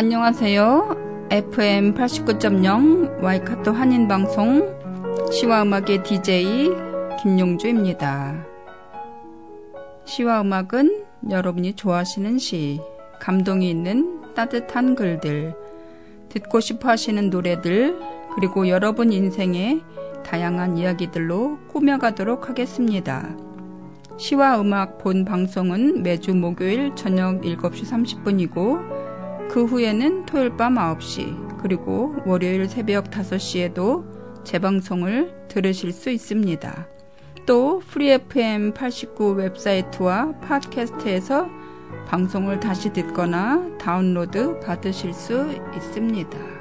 안녕하세요. FM 89.0 와이카토 한인방송 시와 음악의 DJ 김용주입니다. 시와 음악은 여러분이 좋아하시는 시, 감동이 있는 따뜻한 글들, 듣고 싶어 하시는 노래들, 그리고 여러분 인생의 다양한 이야기들로 꾸며가도록 하겠습니다. 시와 음악 본 방송은 매주 목요일 저녁 7시 30분이고 그 후에는 토요일 밤 9시, 그리고 월요일 새벽 5시에도 재방송을 들으실 수 있습니다. 또 프리FM 89 웹사이트와 팟캐스트에서 방송을 다시 듣거나 다운로드 받으실 수 있습니다.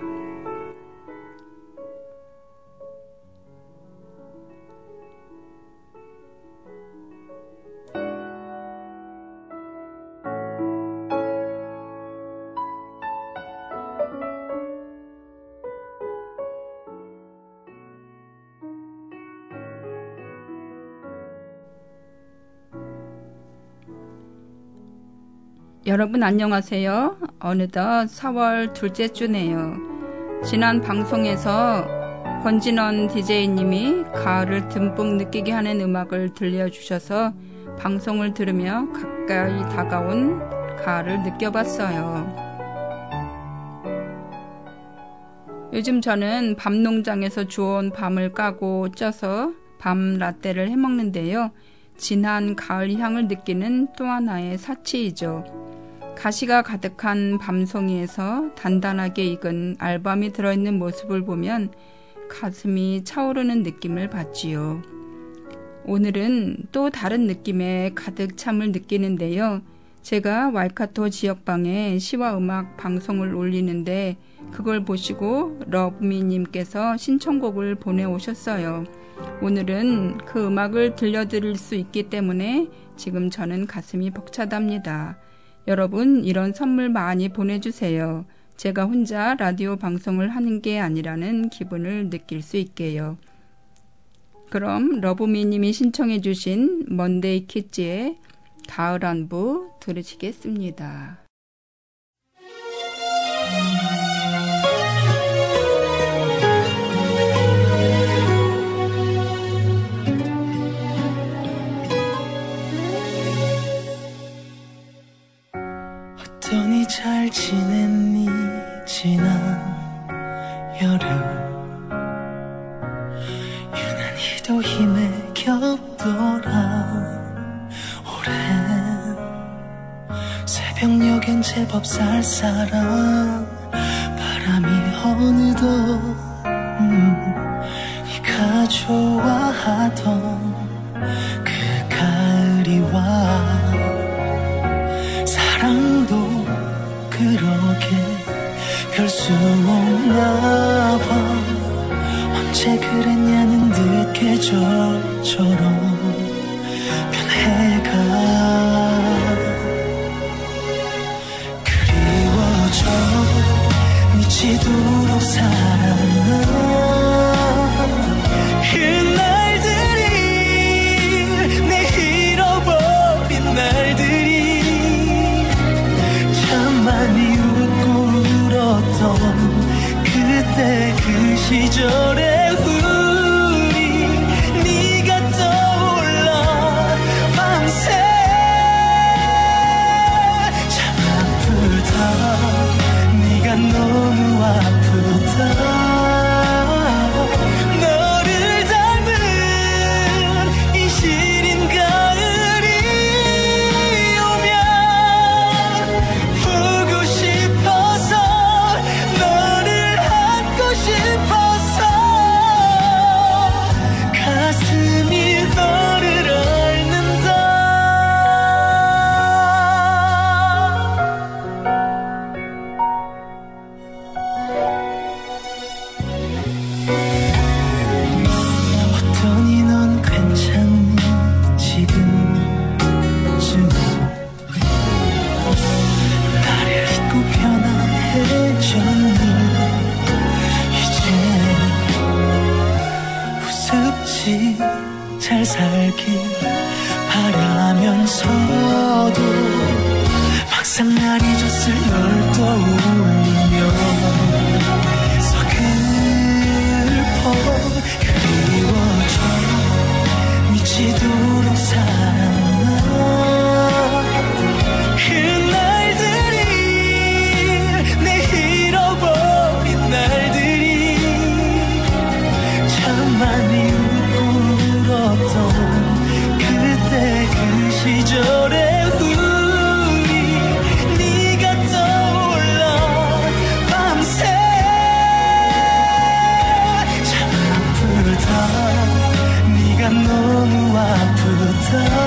여러분 안녕하세요. 어느덧 4월 둘째 주네요. 지난 방송에서 권진원 DJ님이 가을을 듬뿍 느끼게 하는 음악을 들려주셔서 방송을 들으며 가까이 다가온 가을을 느껴봤어요. 요즘 저는 밤 농장에서 주워온 밤을 까고 쪄서 밤 라떼를 해먹는데요. 진한 가을 향을 느끼는 또 하나의 사치이죠. 가시가 가득한 밤송이에서 단단하게 익은 알밤이 들어있는 모습을 보면 가슴이 차오르는 느낌을 받지요. 오늘은 또 다른 느낌의 가득 참을 느끼는데요. 제가 와이카토 지역방에 시와 음악 방송을 올리는데 그걸 보시고 러브미님께서 신청곡을 보내오셨어요. 오늘은 그 음악을 들려드릴 수 있기 때문에 지금 저는 가슴이 벅차답니다. 여러분 이런 선물 많이 보내주세요. 제가 혼자 라디오 방송을 하는 게 아니라는 기분을 느낄 수 있게요. 그럼 러브미님이 신청해 주신 먼데이 키즈의 가을 안부 들으시겠습니다. 잘 지냈니 지난 여름? 유난히도 힘에 겹더라. 오랜 새벽녘엔 제법 쌀쌀한 바람이 어느덧 음, 네가 좋아하던 그 가을이 와 수 없나 봐. 언제 그랬냐는 듯 계절처럼 서도 막상 날이 졌을 널 떠올리 너무 아프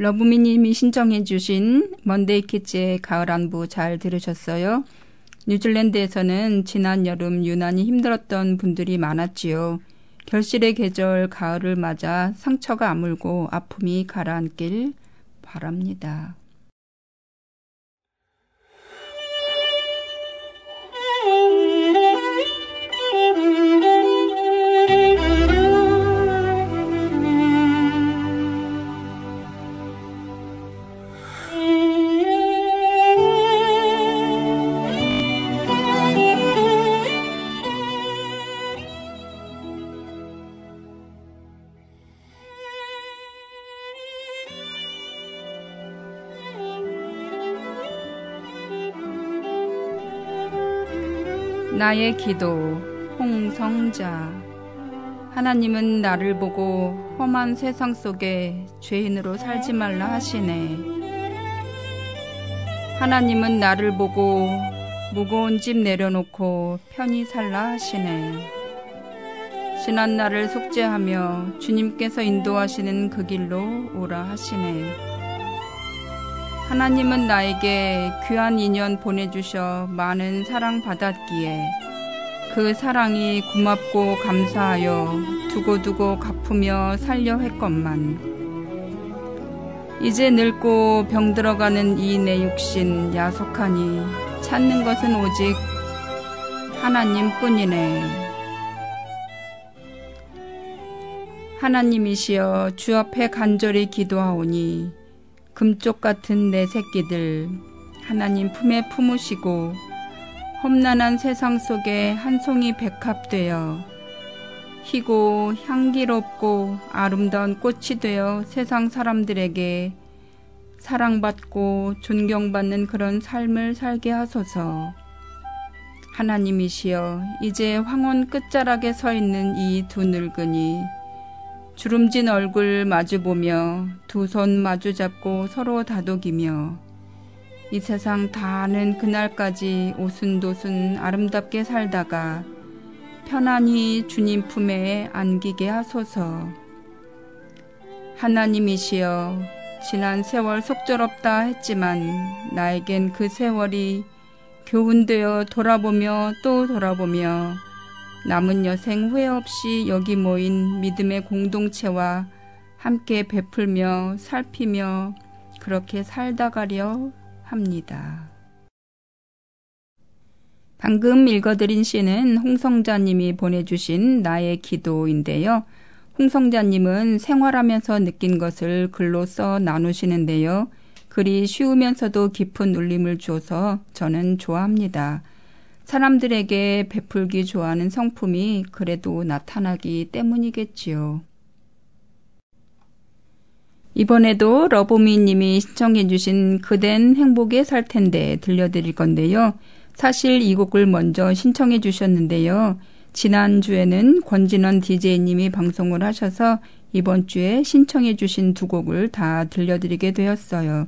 러브미님이 신청해 주신 먼데이 키즈의 가을 안부 잘 들으셨어요? 뉴질랜드에서는 지난 여름 유난히 힘들었던 분들이 많았지요. 결실의 계절 가을을 맞아 상처가 아물고 아픔이 가라앉길 바랍니다. 나의 기도 홍성자 하나님은 나를 보고 험한 세상 속에 죄인으로 살지 말라 하시네. 하나님은 나를 보고 무거운 집 내려놓고 편히 살라 하시네. 지난 날을 속죄하며 주님께서 인도하시는 그 길로 오라 하시네. 하나님은 나에게 귀한 인연 보내주셔 많은 사랑 받았기에 그 사랑이 고맙고 감사하여 두고두고 갚으며 살려 했건만 이제 늙고 병들어가는 이 내 육신 야속하니 찾는 것은 오직 하나님 뿐이네. 하나님이시여 주 앞에 간절히 기도하오니 금쪽 같은 내 새끼들 하나님 품에 품으시고 험난한 세상 속에 한 송이 백합되어 희고 향기롭고 아름다운 꽃이 되어 세상 사람들에게 사랑받고 존경받는 그런 삶을 살게 하소서. 하나님이시여 이제 황혼 끝자락에 서 있는 이 두 늙은이 주름진 얼굴 마주보며 두 손 마주잡고 서로 다독이며 이 세상 다 아는 그날까지 오순도순 아름답게 살다가 편안히 주님 품에 안기게 하소서. 하나님이시여, 지난 세월 속절없다 했지만 나에겐 그 세월이 교훈되어 돌아보며 또 돌아보며 남은 여생 후회 없이 여기 모인 믿음의 공동체와 함께 베풀며 살피며 그렇게 살다 가려 합니다. 방금 읽어드린 시는 홍성자님이 보내주신 나의 기도인데요. 홍성자님은 생활하면서 느낀 것을 글로 써 나누시는데요. 글이 쉬우면서도 깊은 울림을 줘서 저는 좋아합니다. 사람들에게 베풀기 좋아하는 성품이 그래도 나타나기 때문이겠지요. 이번에도 러브미 님이 신청해 주신 그댄 행복에 살 텐데 들려드릴 건데요. 사실 이 곡을 먼저 신청해 주셨는데요. 지난주에는 권진원 DJ님이 방송을 하셔서 이번 주에 신청해 주신 두 곡을 다 들려드리게 되었어요.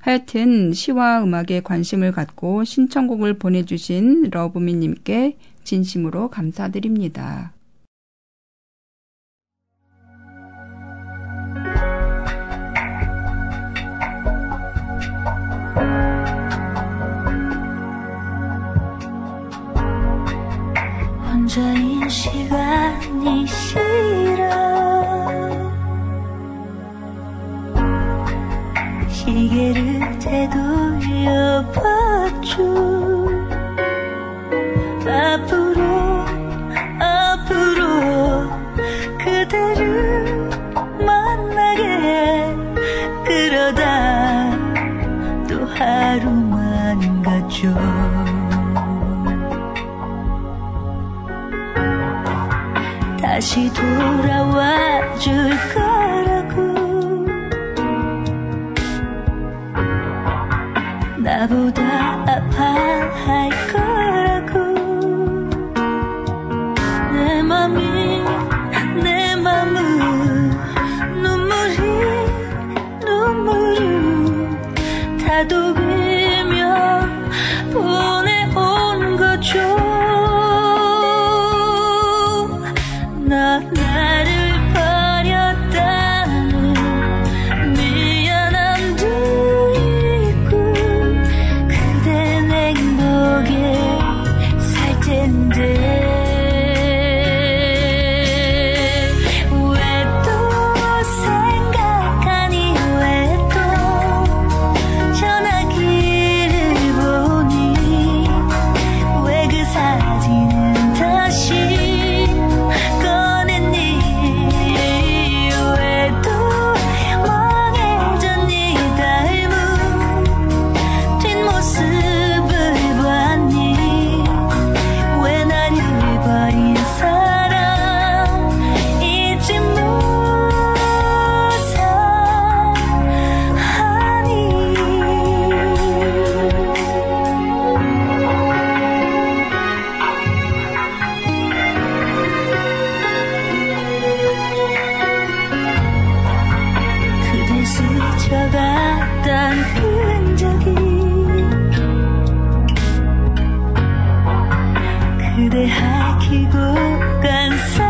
하여튼 시와 음악에 관심을 갖고 신청곡을 보내주신 러브미님께 진심으로 감사드립니다. 혼자인 시간이 시 다시 돌아와 줄 거라고. 나보다 불을 하키고 간 사.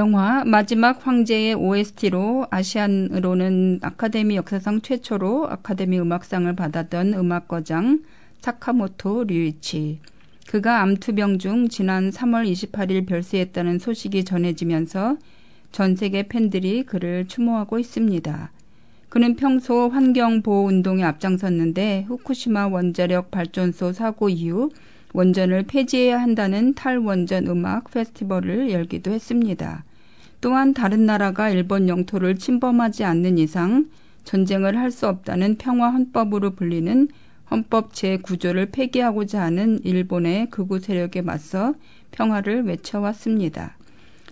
영화 마지막 황제의 OST로 아시안으로는 아카데미 역사상 최초로 아카데미 음악상을 받았던 음악거장 사카모토 류이치. 그가 암투병 중 지난 3월 28일 별세했다는 소식이 전해지면서 전 세계 팬들이 그를 추모하고 있습니다. 그는 평소 환경보호 운동에 앞장섰는데 후쿠시마 원자력 발전소 사고 이후 원전을 폐지해야 한다는 탈원전 음악 페스티벌을 열기도 했습니다. 또한 다른 나라가 일본 영토를 침범하지 않는 이상 전쟁을 할 수 없다는 평화 헌법으로 불리는 헌법 제9조를 폐기하고자 하는 일본의 극우 세력에 맞서 평화를 외쳐왔습니다.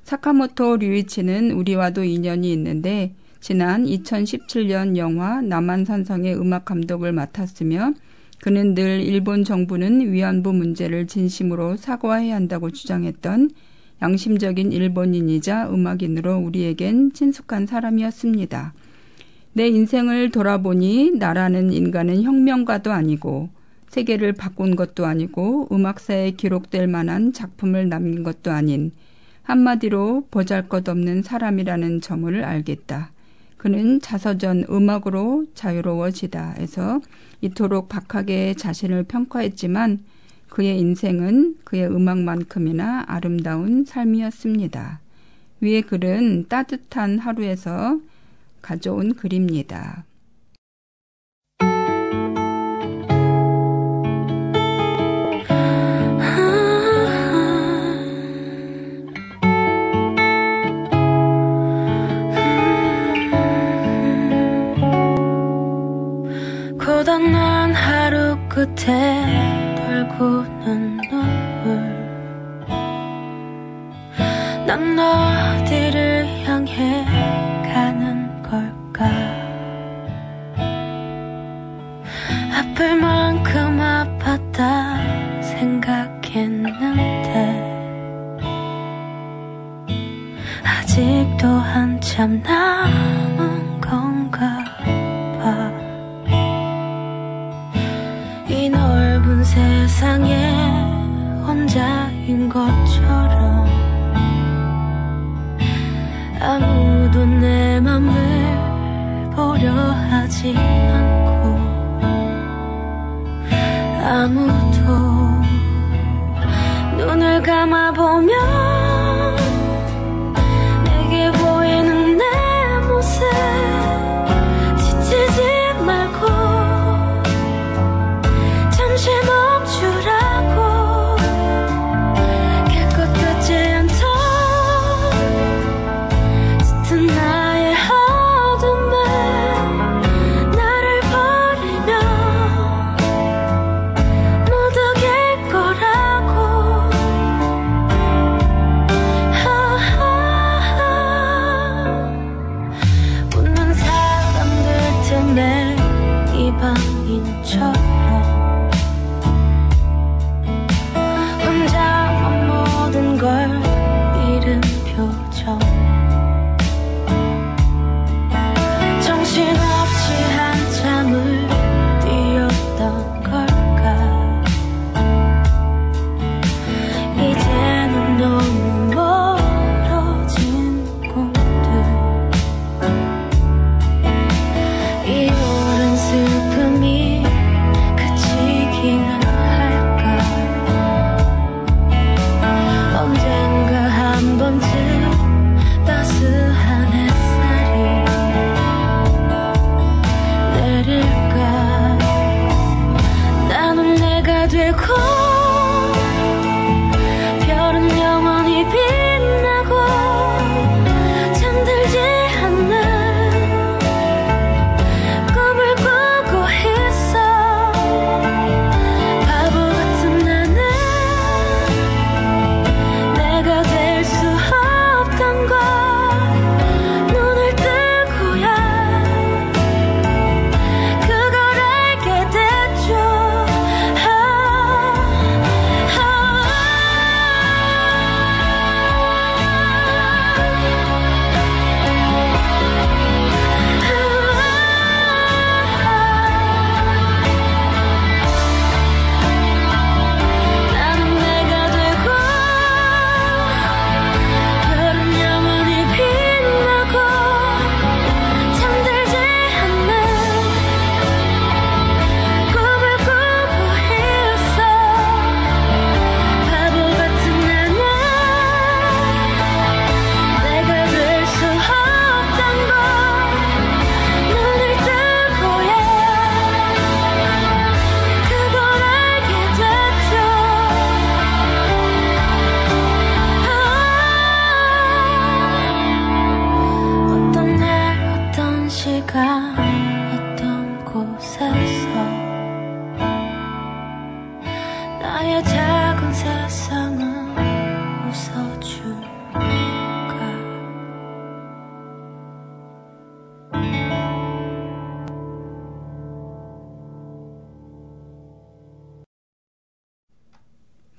사카모토 류이치는 우리와도 인연이 있는데 지난 2017년 영화 남한산성의 음악 감독을 맡았으며 그는 늘 일본 정부는 위안부 문제를 진심으로 사과해야 한다고 주장했던 양심적인 일본인이자 음악인으로 우리에겐 친숙한 사람이었습니다. 내 인생을 돌아보니 나라는 인간은 혁명가도 아니고 세계를 바꾼 것도 아니고 음악사에 기록될 만한 작품을 남긴 것도 아닌 한마디로 보잘 것 없는 사람이라는 점을 알겠다. 그는 자서전 음악으로 자유로워지다에서 이토록 박하게 자신을 평가했지만 그의 인생은 그의 음악만큼이나 아름다운 삶이었습니다. 위의 글은 따뜻한 하루에서 가져온 글입니다. 고단한 하루 끝에 아플 만큼 아팠다 생각했는데 아직도 한참 남은 세상에 혼자인 것처럼 아무도 내 맘을 보려 하지 않고 아무도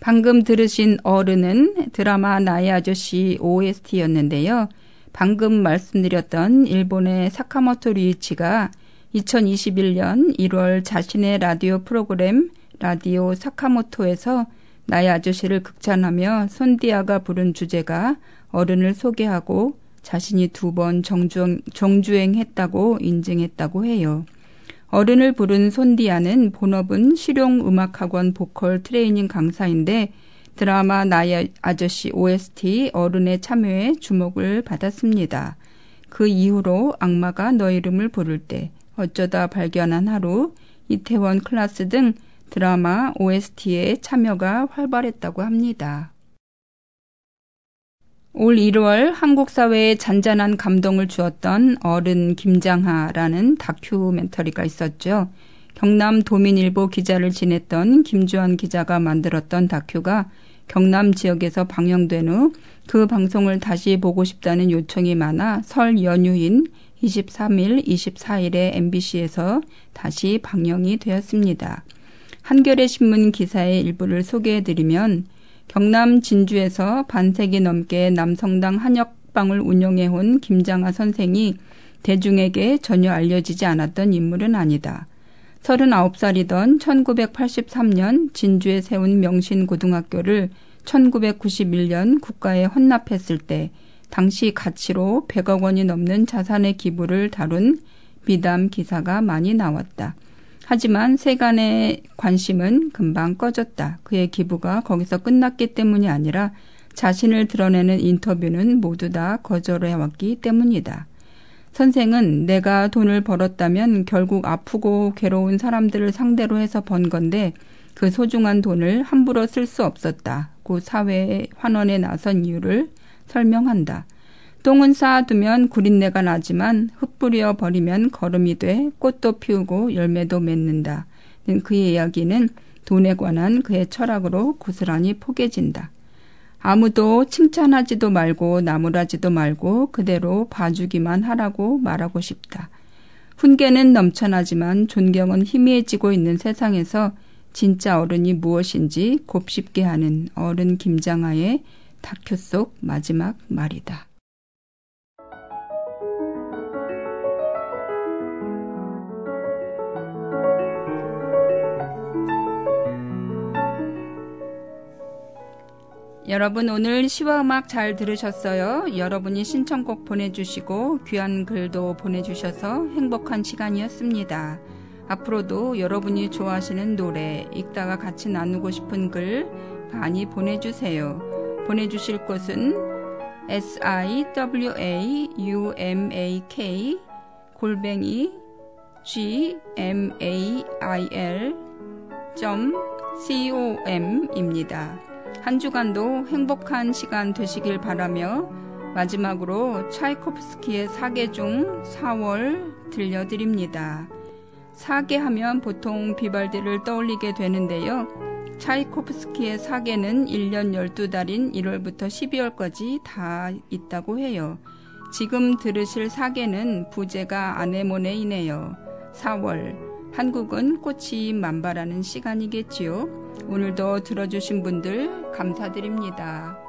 방금 들으신 어른은 드라마 나의 아저씨 OST였는데요. 방금 말씀드렸던 일본의 사카모토 리이치가 2021년 1월 자신의 라디오 프로그램 라디오 사카모토에서 나의 아저씨를 극찬하며 손디아가 부른 주제가 어른을 소개하고 자신이 두 번 정주행했다고 인증했다고 해요. 어른을 부른 손디아는 본업은 실용음악학원 보컬 트레이닝 강사인데 드라마 나의 아저씨 OST 어른의 참여에 주목을 받았습니다. 그 이후로 악마가 너 이름을 부를 때 어쩌다 발견한 하루 이태원 클라스 등 드라마 OST에 참여가 활발했다고 합니다. 올 1월 한국 사회에 잔잔한 감동을 주었던 어른 김장하라는 다큐멘터리가 있었죠. 경남 도민일보 기자를 지냈던 김주환 기자가 만들었던 다큐가 경남 지역에서 방영된 후 그 방송을 다시 보고 싶다는 요청이 많아 설 연휴인 23일, 24일에 MBC에서 다시 방영이 되었습니다. 한겨레 신문 기사의 일부를 소개해드리면 경남 진주에서 반세기 넘게 남성당 한역방을 운영해온 김장하 선생이 대중에게 전혀 알려지지 않았던 인물은 아니다. 39살이던 1983년 진주에 세운 명신고등학교를 1991년 국가에 헌납했을 때 당시 가치로 100억 원이 넘는 자산의 기부를 다룬 미담 기사가 많이 나왔다. 하지만 세간의 관심은 금방 꺼졌다. 그의 기부가 거기서 끝났기 때문이 아니라 자신을 드러내는 인터뷰는 모두 다 거절해왔기 때문이다. 선생은 내가 돈을 벌었다면 결국 아프고 괴로운 사람들을 상대로 해서 번 건데 그 소중한 돈을 함부로 쓸 수 없었다고 사회 환원에 나선 이유를 설명한다. 똥은 쌓아두면 구린내가 나지만 흩뿌려 버리면 거름이 돼 꽃도 피우고 열매도 맺는다. 그의 이야기는 돈에 관한 그의 철학으로 고스란히 포개진다. 아무도 칭찬하지도 말고 나무라지도 말고 그대로 봐주기만 하라고 말하고 싶다. 훈계는 넘쳐나지만 존경은 희미해지고 있는 세상에서 진짜 어른이 무엇인지 곱씹게 하는 어른 김장하의 다큐 속 마지막 말이다. 여러분 오늘 시와 음악 잘 들으셨어요? 여러분이 신청곡 보내주시고 귀한 글도 보내주셔서 행복한 시간이었습니다. 앞으로도 여러분이 좋아하시는 노래, 읽다가 같이 나누고 싶은 글 많이 보내주세요. 보내주실 곳은 siwaumak 골뱅이 gmail com입니다. 한 주간도 행복한 시간 되시길 바라며 마지막으로 차이코프스키의 사계 중 4월 들려드립니다. 사계 하면 보통 비발디를 떠올리게 되는데요. 차이코프스키의 사계는 1년 12달인 1월부터 12월까지 다 있다고 해요. 지금 들으실 사계는 부제가 아네모네이네요. 4월. 한국은 꽃이 만발하는 시간이겠지요. 오늘도 들어주신 분들 감사드립니다.